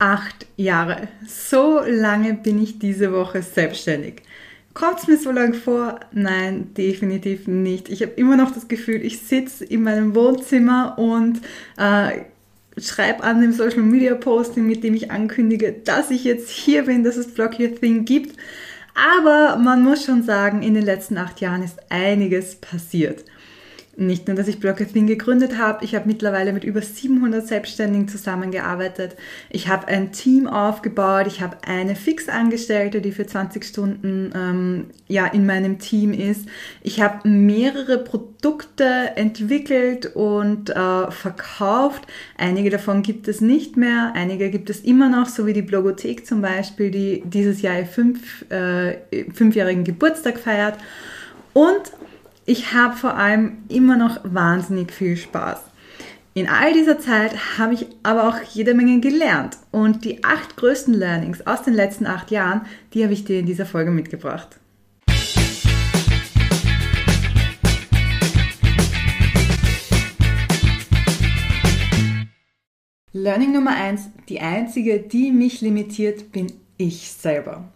Acht Jahre. So lange bin ich diese Woche selbstständig. Kommt es mir so lange vor? Nein, definitiv nicht. Ich habe immer noch das Gefühl, ich sitze in meinem Wohnzimmer und äh, schreibe an dem Social Media Posting, mit dem ich ankündige, dass ich jetzt hier bin, dass es Block Your Thing gibt. Aber man muss schon sagen, in den letzten acht Jahren ist einiges passiert nicht nur, dass ich Block Thing gegründet habe, ich habe mittlerweile mit über 700 Selbstständigen zusammengearbeitet. Ich habe ein Team aufgebaut, ich habe eine Fixangestellte, die für 20 Stunden ähm, ja, in meinem Team ist. Ich habe mehrere Produkte entwickelt und äh, verkauft. Einige davon gibt es nicht mehr, einige gibt es immer noch, so wie die Blogothek zum Beispiel, die dieses Jahr fünf, äh, fünfjährigen Geburtstag feiert. Und ich habe vor allem immer noch wahnsinnig viel Spaß. In all dieser Zeit habe ich aber auch jede Menge gelernt und die acht größten Learnings aus den letzten acht Jahren, die habe ich dir in dieser Folge mitgebracht. Learning Nummer eins: die einzige, die mich limitiert, bin ich selber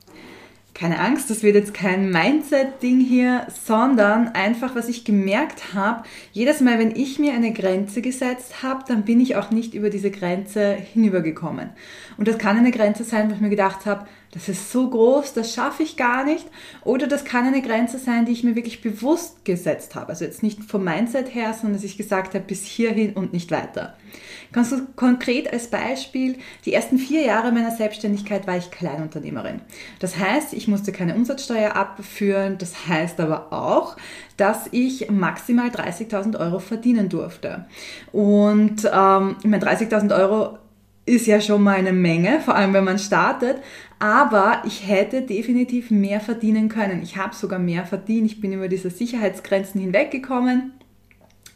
keine Angst, das wird jetzt kein Mindset-Ding hier, sondern einfach, was ich gemerkt habe, jedes Mal, wenn ich mir eine Grenze gesetzt habe, dann bin ich auch nicht über diese Grenze hinübergekommen. Und das kann eine Grenze sein, wo ich mir gedacht habe, das ist so groß, das schaffe ich gar nicht. Oder das kann eine Grenze sein, die ich mir wirklich bewusst gesetzt habe. Also jetzt nicht vom Mindset her, sondern dass ich gesagt habe, bis hierhin und nicht weiter. Ganz konkret als Beispiel, die ersten vier Jahre meiner Selbstständigkeit war ich Kleinunternehmerin. Das heißt, ich musste keine Umsatzsteuer abführen. Das heißt aber auch, dass ich maximal 30.000 Euro verdienen durfte. Und ähm, ich meine, 30.000 Euro ist ja schon mal eine Menge, vor allem wenn man startet. Aber ich hätte definitiv mehr verdienen können. Ich habe sogar mehr verdient. Ich bin über diese Sicherheitsgrenzen hinweggekommen.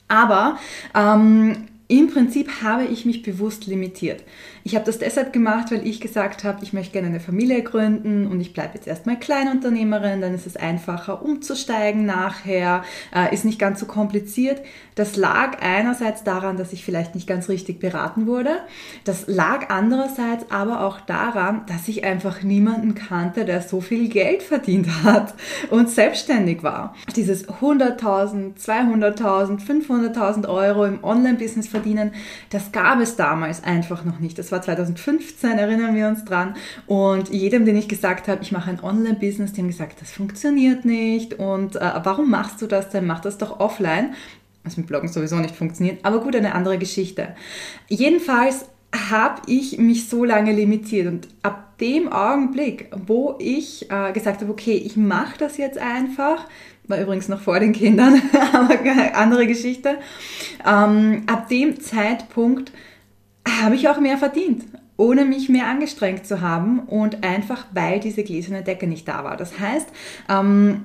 Aber ähm, im Prinzip habe ich mich bewusst limitiert. Ich habe das deshalb gemacht, weil ich gesagt habe, ich möchte gerne eine Familie gründen und ich bleibe jetzt erstmal Kleinunternehmerin, dann ist es einfacher umzusteigen nachher, äh, ist nicht ganz so kompliziert. Das lag einerseits daran, dass ich vielleicht nicht ganz richtig beraten wurde. Das lag andererseits aber auch daran, dass ich einfach niemanden kannte, der so viel Geld verdient hat und selbstständig war. Dieses 100.000, 200.000, 500.000 Euro im Online-Business verdienen, das gab es damals einfach noch nicht. Das war 2015, erinnern wir uns dran. Und jedem, den ich gesagt habe, ich mache ein Online-Business, die haben gesagt, das funktioniert nicht. Und äh, warum machst du das denn? Mach das doch offline. Was mit Bloggen sowieso nicht funktioniert. Aber gut, eine andere Geschichte. Jedenfalls habe ich mich so lange limitiert und ab dem Augenblick, wo ich äh, gesagt habe, okay, ich mache das jetzt einfach, war übrigens noch vor den Kindern, aber andere Geschichte. Ähm, ab dem Zeitpunkt habe ich auch mehr verdient, ohne mich mehr angestrengt zu haben und einfach weil diese gläserne Decke nicht da war. Das heißt, ähm,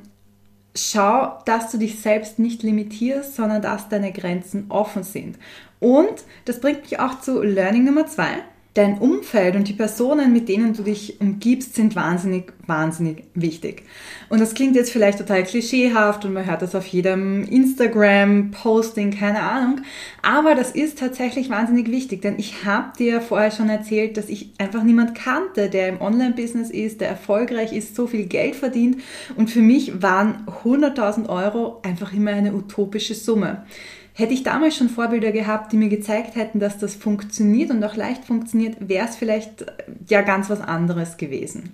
schau, dass du dich selbst nicht limitierst, sondern dass deine Grenzen offen sind. Und das bringt mich auch zu Learning Nummer zwei dein Umfeld und die Personen, mit denen du dich umgibst, sind wahnsinnig, wahnsinnig wichtig. Und das klingt jetzt vielleicht total klischeehaft und man hört das auf jedem Instagram-Posting, keine Ahnung. Aber das ist tatsächlich wahnsinnig wichtig, denn ich habe dir vorher schon erzählt, dass ich einfach niemand kannte, der im Online-Business ist, der erfolgreich ist, so viel Geld verdient. Und für mich waren 100.000 Euro einfach immer eine utopische Summe. Hätte ich damals schon Vorbilder gehabt, die mir gezeigt hätten, dass das funktioniert und auch leicht funktioniert, wäre es vielleicht äh, ja ganz was anderes gewesen.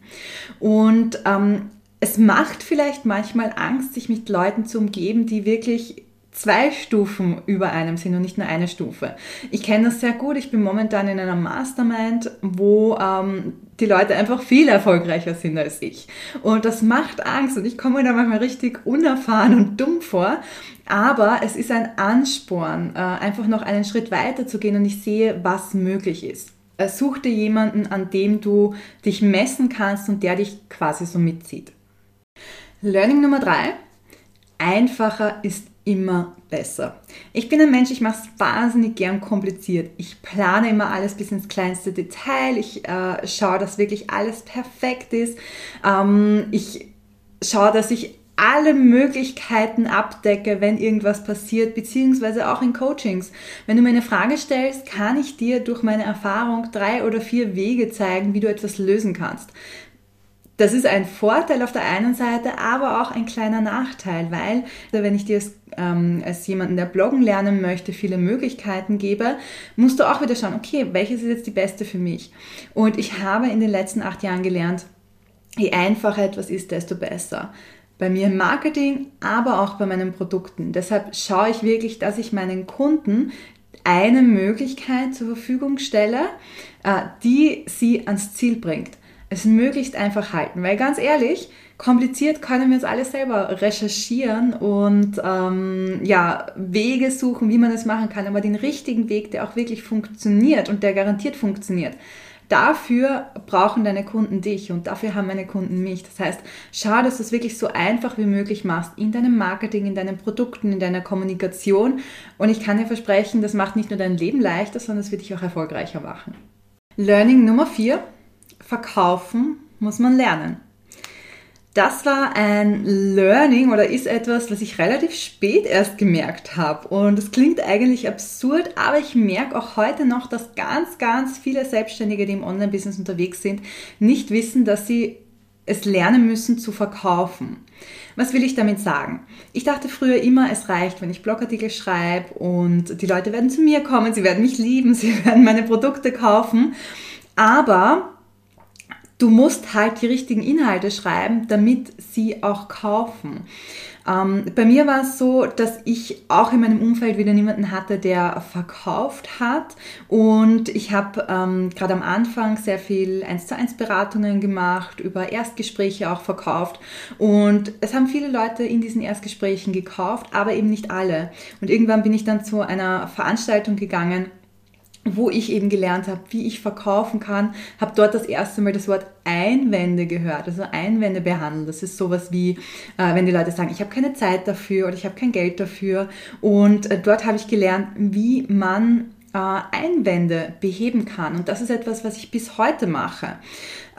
Und ähm, es macht vielleicht manchmal Angst, sich mit Leuten zu umgeben, die wirklich zwei Stufen über einem sind und nicht nur eine Stufe. Ich kenne das sehr gut. Ich bin momentan in einer Mastermind, wo ähm, die Leute einfach viel erfolgreicher sind als ich. Und das macht Angst und ich komme mir da manchmal richtig unerfahren und dumm vor. Aber es ist ein Ansporn, äh, einfach noch einen Schritt weiter zu gehen und ich sehe, was möglich ist. Äh, such dir jemanden, an dem du dich messen kannst und der dich quasi so mitzieht. Learning Nummer drei. Einfacher ist immer besser. Ich bin ein Mensch, ich mache es wahnsinnig gern kompliziert. Ich plane immer alles bis ins kleinste Detail. Ich äh, schaue, dass wirklich alles perfekt ist. Ähm, ich schaue, dass ich alle Möglichkeiten abdecke, wenn irgendwas passiert, beziehungsweise auch in Coachings. Wenn du mir eine Frage stellst, kann ich dir durch meine Erfahrung drei oder vier Wege zeigen, wie du etwas lösen kannst. Das ist ein Vorteil auf der einen Seite, aber auch ein kleiner Nachteil, weil wenn ich dir als, ähm, als jemanden, der bloggen lernen möchte, viele Möglichkeiten gebe, musst du auch wieder schauen, okay, welches ist jetzt die beste für mich? Und ich habe in den letzten acht Jahren gelernt, je einfacher etwas ist, desto besser. Bei mir im Marketing, aber auch bei meinen Produkten. Deshalb schaue ich wirklich, dass ich meinen Kunden eine Möglichkeit zur Verfügung stelle, äh, die sie ans Ziel bringt es möglichst einfach halten. Weil ganz ehrlich, kompliziert können wir uns alles selber recherchieren und ähm, ja, Wege suchen, wie man das machen kann, aber den richtigen Weg, der auch wirklich funktioniert und der garantiert funktioniert. Dafür brauchen deine Kunden dich und dafür haben meine Kunden mich. Das heißt, schau, dass du es wirklich so einfach wie möglich machst in deinem Marketing, in deinen Produkten, in deiner Kommunikation. Und ich kann dir versprechen, das macht nicht nur dein Leben leichter, sondern es wird dich auch erfolgreicher machen. Learning Nummer vier verkaufen muss man lernen. Das war ein Learning oder ist etwas, was ich relativ spät erst gemerkt habe. Und es klingt eigentlich absurd, aber ich merke auch heute noch, dass ganz, ganz viele Selbstständige, die im Online-Business unterwegs sind, nicht wissen, dass sie es lernen müssen zu verkaufen. Was will ich damit sagen? Ich dachte früher immer, es reicht, wenn ich Blogartikel schreibe und die Leute werden zu mir kommen, sie werden mich lieben, sie werden meine Produkte kaufen. Aber du musst halt die richtigen Inhalte schreiben, damit sie auch kaufen. Ähm, bei mir war es so, dass ich auch in meinem Umfeld wieder niemanden hatte, der verkauft hat. Und ich habe ähm, gerade am Anfang sehr viel 1 zu 1 Beratungen gemacht, über Erstgespräche auch verkauft. Und es haben viele Leute in diesen Erstgesprächen gekauft, aber eben nicht alle. Und irgendwann bin ich dann zu einer Veranstaltung gegangen, wo ich eben gelernt habe, wie ich verkaufen kann, habe dort das erste Mal das Wort Einwände gehört, also Einwände behandelt. Das ist sowas wie, äh, wenn die Leute sagen, ich habe keine Zeit dafür oder ich habe kein Geld dafür. Und äh, dort habe ich gelernt, wie man äh, Einwände beheben kann. Und das ist etwas, was ich bis heute mache.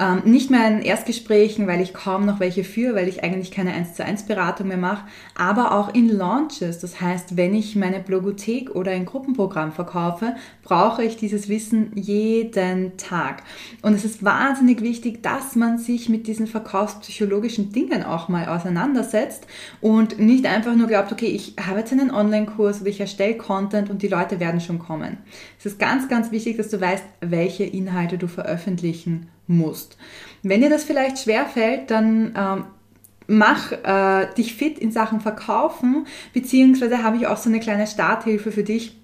Ähm, nicht mehr in Erstgesprächen, weil ich kaum noch welche führe, weil ich eigentlich keine 1 zu 1 Beratung mehr mache, aber auch in Launches. Das heißt, wenn ich meine Blogothek oder ein Gruppenprogramm verkaufe, brauche ich dieses Wissen jeden Tag. Und es ist wahnsinnig wichtig, dass man sich mit diesen verkaufspsychologischen Dingen auch mal auseinandersetzt und nicht einfach nur glaubt, okay, ich habe jetzt einen Online-Kurs oder ich erstelle Content und die Leute werden schon kommen. Es ist ganz, ganz wichtig, dass du weißt, welche Inhalte du veröffentlichen musst. Wenn dir das vielleicht schwer fällt, dann ähm, mach äh, dich fit in Sachen Verkaufen, beziehungsweise habe ich auch so eine kleine Starthilfe für dich.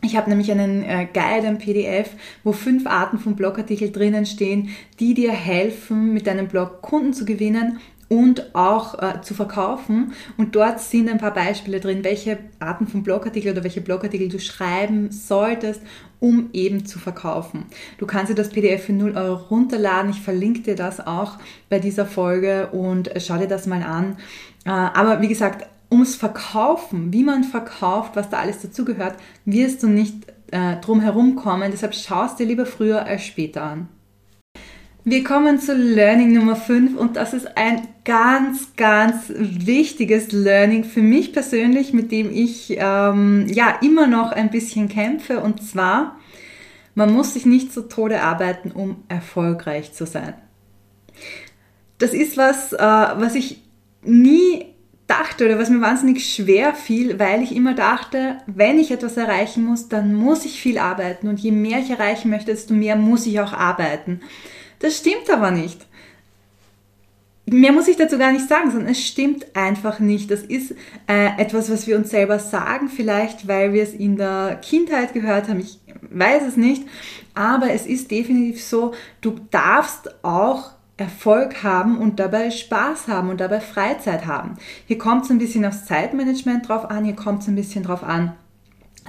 Ich habe nämlich einen äh, Guide, ein PDF, wo fünf Arten von Blogartikel drinnen stehen, die dir helfen, mit deinem Blog Kunden zu gewinnen und auch äh, zu verkaufen. Und dort sind ein paar Beispiele drin, welche Arten von Blogartikel oder welche Blogartikel du schreiben solltest, um eben zu verkaufen. Du kannst dir das PDF für 0 Euro runterladen. Ich verlinke dir das auch bei dieser Folge und äh, schau dir das mal an. Äh, aber wie gesagt, ums Verkaufen, wie man verkauft, was da alles dazugehört, wirst du nicht äh, drum herum kommen. Deshalb schaust dir lieber früher als später an. Wir kommen zu Learning Nummer 5 und das ist ein ganz, ganz wichtiges Learning für mich persönlich, mit dem ich ähm, ja immer noch ein bisschen kämpfe und zwar, man muss sich nicht zu Tode arbeiten, um erfolgreich zu sein. Das ist was, äh, was ich nie dachte oder was mir wahnsinnig schwer fiel, weil ich immer dachte, wenn ich etwas erreichen muss, dann muss ich viel arbeiten und je mehr ich erreichen möchte, desto mehr muss ich auch arbeiten. Das stimmt aber nicht. Mehr muss ich dazu gar nicht sagen, sondern es stimmt einfach nicht. Das ist äh, etwas, was wir uns selber sagen, vielleicht weil wir es in der Kindheit gehört haben. Ich weiß es nicht. Aber es ist definitiv so, du darfst auch Erfolg haben und dabei Spaß haben und dabei Freizeit haben. Hier kommt es ein bisschen aufs Zeitmanagement drauf an, hier kommt es ein bisschen drauf an,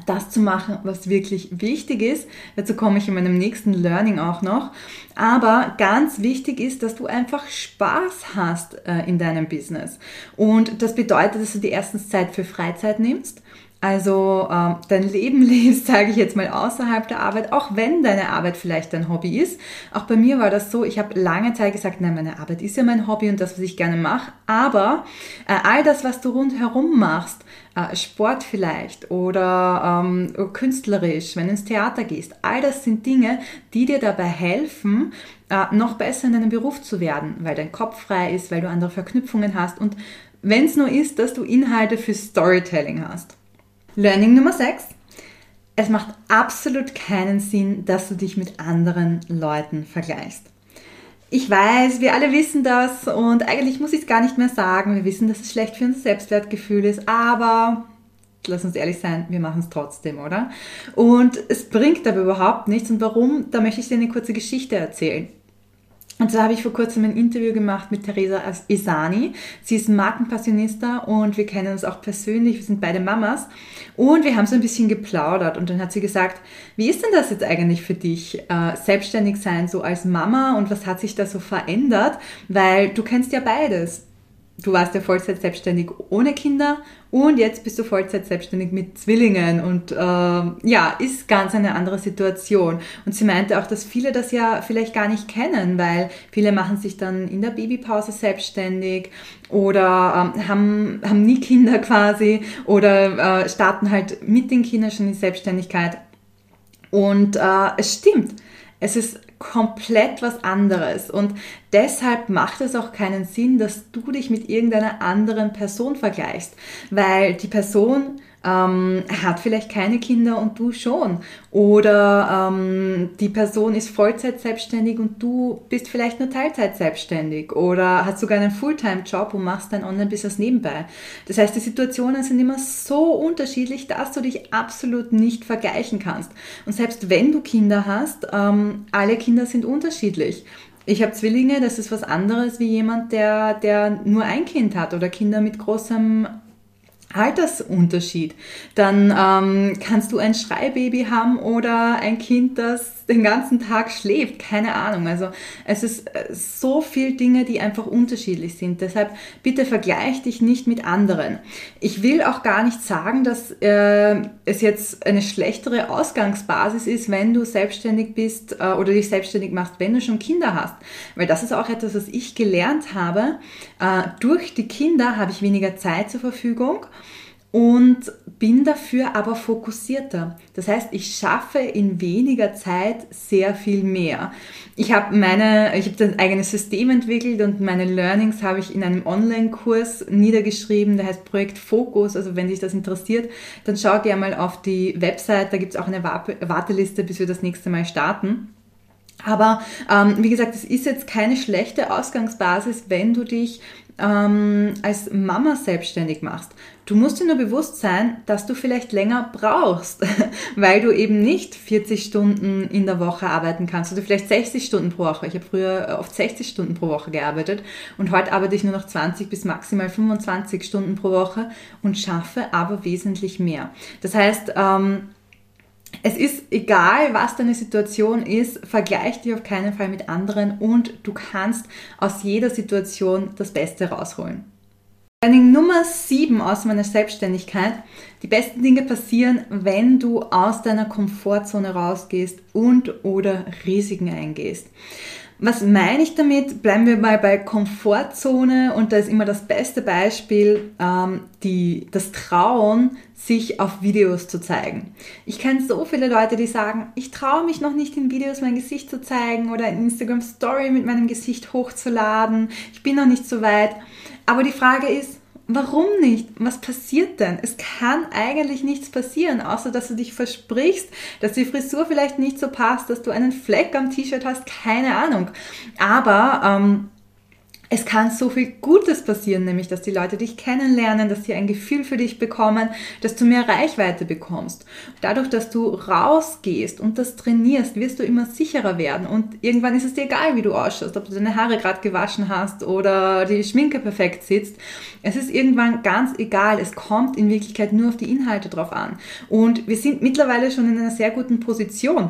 das zu machen, was wirklich wichtig ist. Dazu komme ich in meinem nächsten Learning auch noch. Aber ganz wichtig ist, dass du einfach Spaß hast äh, in deinem Business. Und das bedeutet, dass du dir erstens Zeit für Freizeit nimmst Also ähm, dein Leben lebst, sage ich jetzt mal, außerhalb der Arbeit, auch wenn deine Arbeit vielleicht dein Hobby ist. Auch bei mir war das so, ich habe lange Zeit gesagt, nein, meine Arbeit ist ja mein Hobby und das, was ich gerne mache. Aber äh, all das, was du rundherum machst, äh, Sport vielleicht oder ähm, künstlerisch, wenn du ins Theater gehst, all das sind Dinge, die dir dabei helfen, äh, noch besser in deinem Beruf zu werden, weil dein Kopf frei ist, weil du andere Verknüpfungen hast und wenn es nur ist, dass du Inhalte für Storytelling hast. Learning Nummer 6. Es macht absolut keinen Sinn, dass du dich mit anderen Leuten vergleichst. Ich weiß, wir alle wissen das und eigentlich muss ich es gar nicht mehr sagen. Wir wissen, dass es schlecht für unser Selbstwertgefühl ist, aber lass uns ehrlich sein, wir machen es trotzdem, oder? Und es bringt aber überhaupt nichts. Und warum? Da möchte ich dir eine kurze Geschichte erzählen. Und zwar habe ich vor kurzem ein Interview gemacht mit Theresa Isani. Sie ist Markenpassionista und wir kennen uns auch persönlich. Wir sind beide Mamas. Und wir haben so ein bisschen geplaudert. Und dann hat sie gesagt, wie ist denn das jetzt eigentlich für dich, äh, selbstständig sein, so als Mama? Und was hat sich da so verändert? Weil du kennst ja beides du warst ja Vollzeit selbstständig ohne Kinder und jetzt bist du Vollzeit selbstständig mit Zwillingen und äh, ja, ist ganz eine andere Situation. Und sie meinte auch, dass viele das ja vielleicht gar nicht kennen, weil viele machen sich dann in der Babypause selbstständig oder ähm, haben, haben nie Kinder quasi oder äh, starten halt mit den Kindern schon in Selbstständigkeit. Und äh, es stimmt, es ist komplett was anderes. Und deshalb macht es auch keinen Sinn, dass du dich mit irgendeiner anderen Person vergleichst, weil die Person ähm, hat vielleicht keine Kinder und du schon. Oder ähm, die Person ist Vollzeit selbstständig und du bist vielleicht nur Teilzeit selbstständig. Oder hast sogar einen Fulltime-Job und machst dein Online-Business nebenbei. Das heißt, die Situationen sind immer so unterschiedlich, dass du dich absolut nicht vergleichen kannst. Und selbst wenn du Kinder hast, ähm, alle Kinder sind unterschiedlich. Ich habe Zwillinge, das ist was anderes wie jemand, der, der nur ein Kind hat oder Kinder mit großem Altersunterschied. Dann ähm, kannst du ein Schreibaby haben oder ein Kind, das den ganzen Tag schläft. Keine Ahnung. Also es ist äh, so viel Dinge, die einfach unterschiedlich sind. Deshalb bitte vergleich dich nicht mit anderen. Ich will auch gar nicht sagen, dass äh, es jetzt eine schlechtere Ausgangsbasis ist, wenn du selbstständig bist äh, oder dich selbstständig machst, wenn du schon Kinder hast. Weil das ist auch etwas, was ich gelernt habe. Äh, durch die Kinder habe ich weniger Zeit zur Verfügung und bin dafür aber fokussierter. Das heißt, ich schaffe in weniger Zeit sehr viel mehr. Ich habe meine, ich habe ein eigenes System entwickelt und meine Learnings habe ich in einem Online-Kurs niedergeschrieben, der heißt Projekt Fokus. Also wenn dich das interessiert, dann schau gerne mal auf die Website, da gibt es auch eine Warteliste, bis wir das nächste Mal starten. Aber ähm, wie gesagt, es ist jetzt keine schlechte Ausgangsbasis, wenn du dich ähm, als Mama selbstständig machst. Du musst dir nur bewusst sein, dass du vielleicht länger brauchst, weil du eben nicht 40 Stunden in der Woche arbeiten kannst oder vielleicht 60 Stunden pro Woche. Ich habe früher oft 60 Stunden pro Woche gearbeitet und heute arbeite ich nur noch 20 bis maximal 25 Stunden pro Woche und schaffe aber wesentlich mehr. Das heißt, ähm, es ist egal, was deine Situation ist, vergleich dich auf keinen Fall mit anderen und du kannst aus jeder Situation das Beste rausholen. Learning Nummer 7 aus meiner Selbstständigkeit. Die besten Dinge passieren, wenn du aus deiner Komfortzone rausgehst und oder Risiken eingehst. Was meine ich damit? Bleiben wir mal bei Komfortzone und da ist immer das beste Beispiel ähm, die, das Trauen, sich auf Videos zu zeigen. Ich kenne so viele Leute, die sagen, ich traue mich noch nicht in Videos mein Gesicht zu zeigen oder in Instagram Story mit meinem Gesicht hochzuladen. Ich bin noch nicht so weit. Aber die Frage ist, Warum nicht? Was passiert denn? Es kann eigentlich nichts passieren, außer dass du dich versprichst, dass die Frisur vielleicht nicht so passt, dass du einen Fleck am T-Shirt hast, keine Ahnung. Aber ähm, es kann so viel Gutes passieren, nämlich dass die Leute dich kennenlernen, dass sie ein Gefühl für dich bekommen, dass du mehr Reichweite bekommst. Dadurch, dass du rausgehst und das trainierst, wirst du immer sicherer werden und irgendwann ist es dir egal, wie du ausschaust, ob du deine Haare gerade gewaschen hast oder die Schminke perfekt sitzt. Es ist irgendwann ganz egal. Es kommt in Wirklichkeit nur auf die Inhalte drauf an. Und wir sind mittlerweile schon in einer sehr guten Position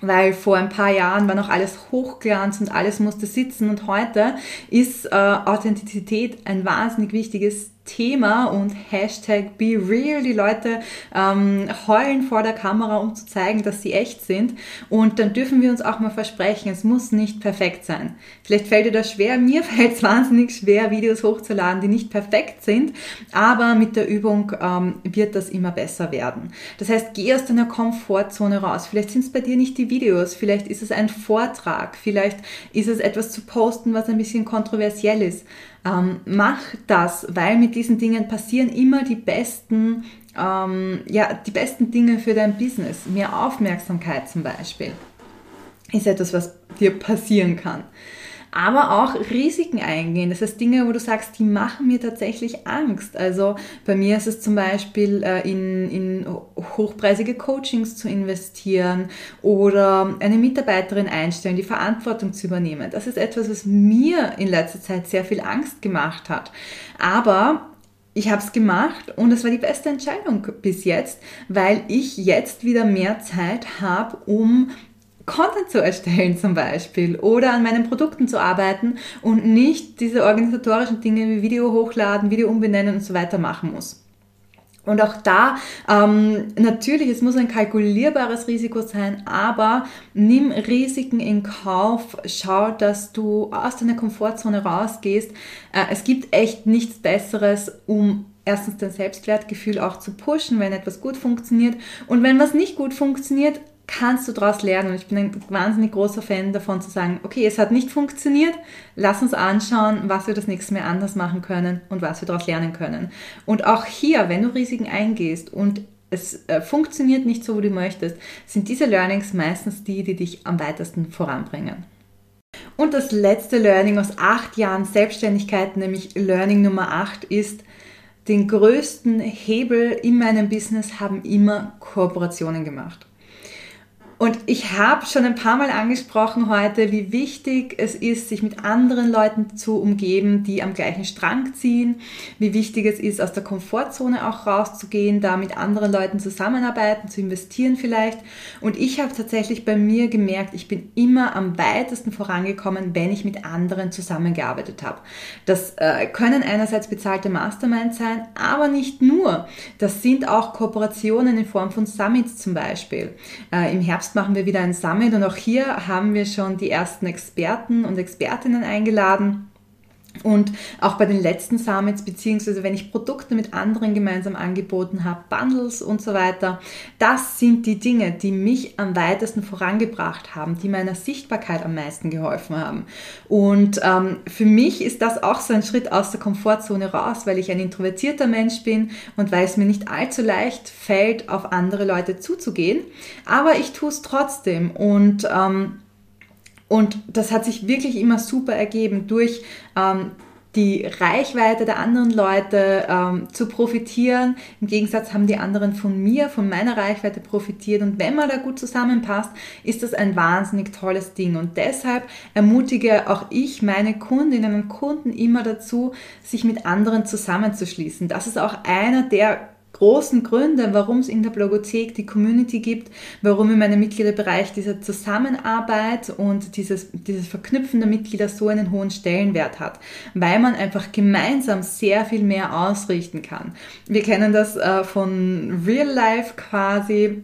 weil vor ein paar Jahren war noch alles Hochglanz und alles musste sitzen. Und heute ist äh, Authentizität ein wahnsinnig wichtiges Thema und Hashtag Be Real. Die Leute ähm, heulen vor der Kamera, um zu zeigen, dass sie echt sind. Und dann dürfen wir uns auch mal versprechen, es muss nicht perfekt sein. Vielleicht fällt dir das schwer, mir fällt es wahnsinnig schwer, Videos hochzuladen, die nicht perfekt sind, aber mit der Übung ähm, wird das immer besser werden. Das heißt, geh aus deiner Komfortzone raus. Vielleicht sind es bei dir nicht die Videos, vielleicht ist es ein Vortrag, vielleicht ist es etwas zu posten, was ein bisschen kontroversiell ist. Ähm, mach das, weil mit diesen Dingen passieren immer die besten, ähm, ja, die besten Dinge für dein Business. Mehr Aufmerksamkeit zum Beispiel ist etwas, was dir passieren kann aber auch Risiken eingehen. Das heißt Dinge, wo du sagst, die machen mir tatsächlich Angst. Also bei mir ist es zum Beispiel äh, in, in hochpreisige Coachings zu investieren oder eine Mitarbeiterin einstellen, die Verantwortung zu übernehmen. Das ist etwas, was mir in letzter Zeit sehr viel Angst gemacht hat. Aber ich habe es gemacht und es war die beste Entscheidung bis jetzt, weil ich jetzt wieder mehr Zeit habe, um Content zu erstellen zum Beispiel oder an meinen Produkten zu arbeiten und nicht diese organisatorischen Dinge wie Video hochladen, Video umbenennen und so weiter machen muss. Und auch da, ähm, natürlich, es muss ein kalkulierbares Risiko sein, aber nimm Risiken in Kauf, schau, dass du aus deiner Komfortzone rausgehst. Äh, es gibt echt nichts Besseres, um erstens dein Selbstwertgefühl auch zu pushen, wenn etwas gut funktioniert. Und wenn was nicht gut funktioniert, kannst du daraus lernen. Und ich bin ein wahnsinnig großer Fan davon zu sagen, okay, es hat nicht funktioniert, lass uns anschauen, was wir das nächste Mal anders machen können und was wir daraus lernen können. Und auch hier, wenn du Risiken eingehst und es äh, funktioniert nicht so, wie du möchtest, sind diese Learnings meistens die, die dich am weitesten voranbringen. Und das letzte Learning aus acht Jahren Selbstständigkeit, nämlich Learning Nummer acht, ist, den größten Hebel in meinem Business haben immer Kooperationen gemacht. Und ich habe schon ein paar Mal angesprochen heute, wie wichtig es ist, sich mit anderen Leuten zu umgeben, die am gleichen Strang ziehen, wie wichtig es ist, aus der Komfortzone auch rauszugehen, da mit anderen Leuten zusammenarbeiten, zu investieren vielleicht. Und ich habe tatsächlich bei mir gemerkt, ich bin immer am weitesten vorangekommen, wenn ich mit anderen zusammengearbeitet habe. Das äh, können einerseits bezahlte Masterminds sein, aber nicht nur. Das sind auch Kooperationen in Form von Summits zum Beispiel. Äh, Im Herbst Herbst machen wir wieder ein Summit und auch hier haben wir schon die ersten Experten und Expertinnen eingeladen. Und auch bei den letzten Summits, beziehungsweise wenn ich Produkte mit anderen gemeinsam angeboten habe, Bundles und so weiter, das sind die Dinge, die mich am weitesten vorangebracht haben, die meiner Sichtbarkeit am meisten geholfen haben. Und ähm, für mich ist das auch so ein Schritt aus der Komfortzone raus, weil ich ein introvertierter Mensch bin und weil es mir nicht allzu leicht fällt, auf andere Leute zuzugehen. Aber ich tue es trotzdem und ähm, und das hat sich wirklich immer super ergeben, durch ähm, die Reichweite der anderen Leute ähm, zu profitieren. Im Gegensatz haben die anderen von mir, von meiner Reichweite profitiert. Und wenn man da gut zusammenpasst, ist das ein wahnsinnig tolles Ding. Und deshalb ermutige auch ich meine Kundinnen und Kunden immer dazu, sich mit anderen zusammenzuschließen. Das ist auch einer der großen Gründe, warum es in der Blogothek die Community gibt, warum in meinem Mitgliederbereich diese Zusammenarbeit und dieses, dieses Verknüpfen der Mitglieder so einen hohen Stellenwert hat, weil man einfach gemeinsam sehr viel mehr ausrichten kann. Wir kennen das äh, von Real Life quasi.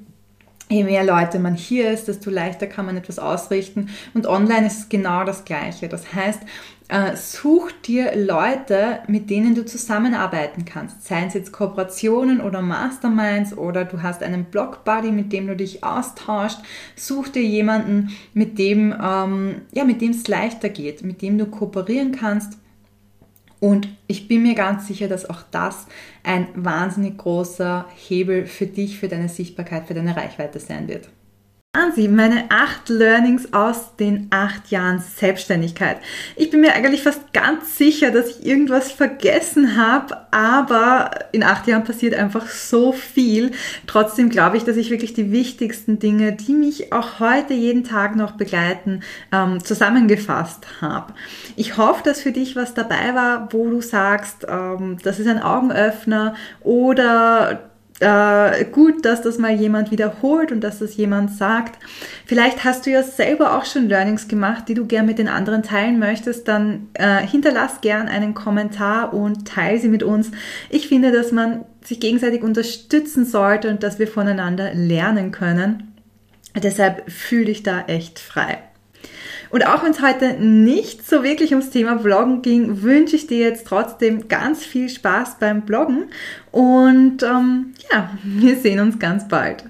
Je mehr Leute man hier ist, desto leichter kann man etwas ausrichten. Und online ist genau das Gleiche. Das heißt, äh, such dir Leute, mit denen du zusammenarbeiten kannst. Seien es jetzt Kooperationen oder Masterminds oder du hast einen Blog-Buddy, mit dem du dich austauscht. Such dir jemanden, mit dem, ähm, ja, mit dem es leichter geht, mit dem du kooperieren kannst. Und ich bin mir ganz sicher, dass auch das ein wahnsinnig großer Hebel für dich, für deine Sichtbarkeit, für deine Reichweite sein wird. Wahnsinn, meine acht Learnings aus den acht Jahren Selbstständigkeit. Ich bin mir eigentlich fast ganz sicher, dass ich irgendwas vergessen habe, aber in acht Jahren passiert einfach so viel. Trotzdem glaube ich, dass ich wirklich die wichtigsten Dinge, die mich auch heute jeden Tag noch begleiten, ähm, zusammengefasst habe. Ich hoffe, dass für dich was dabei war, wo du sagst, ähm, das ist ein Augenöffner oder äh, gut, dass das mal jemand wiederholt und dass das jemand sagt. Vielleicht hast du ja selber auch schon Learnings gemacht, die du gern mit den anderen teilen möchtest. Dann äh, hinterlass gern einen Kommentar und teile sie mit uns. Ich finde, dass man sich gegenseitig unterstützen sollte und dass wir voneinander lernen können. Deshalb fühl dich da echt frei. Und auch wenn es heute nicht so wirklich ums Thema Bloggen ging, wünsche ich dir jetzt trotzdem ganz viel Spaß beim Bloggen. Und ähm, ja, wir sehen uns ganz bald.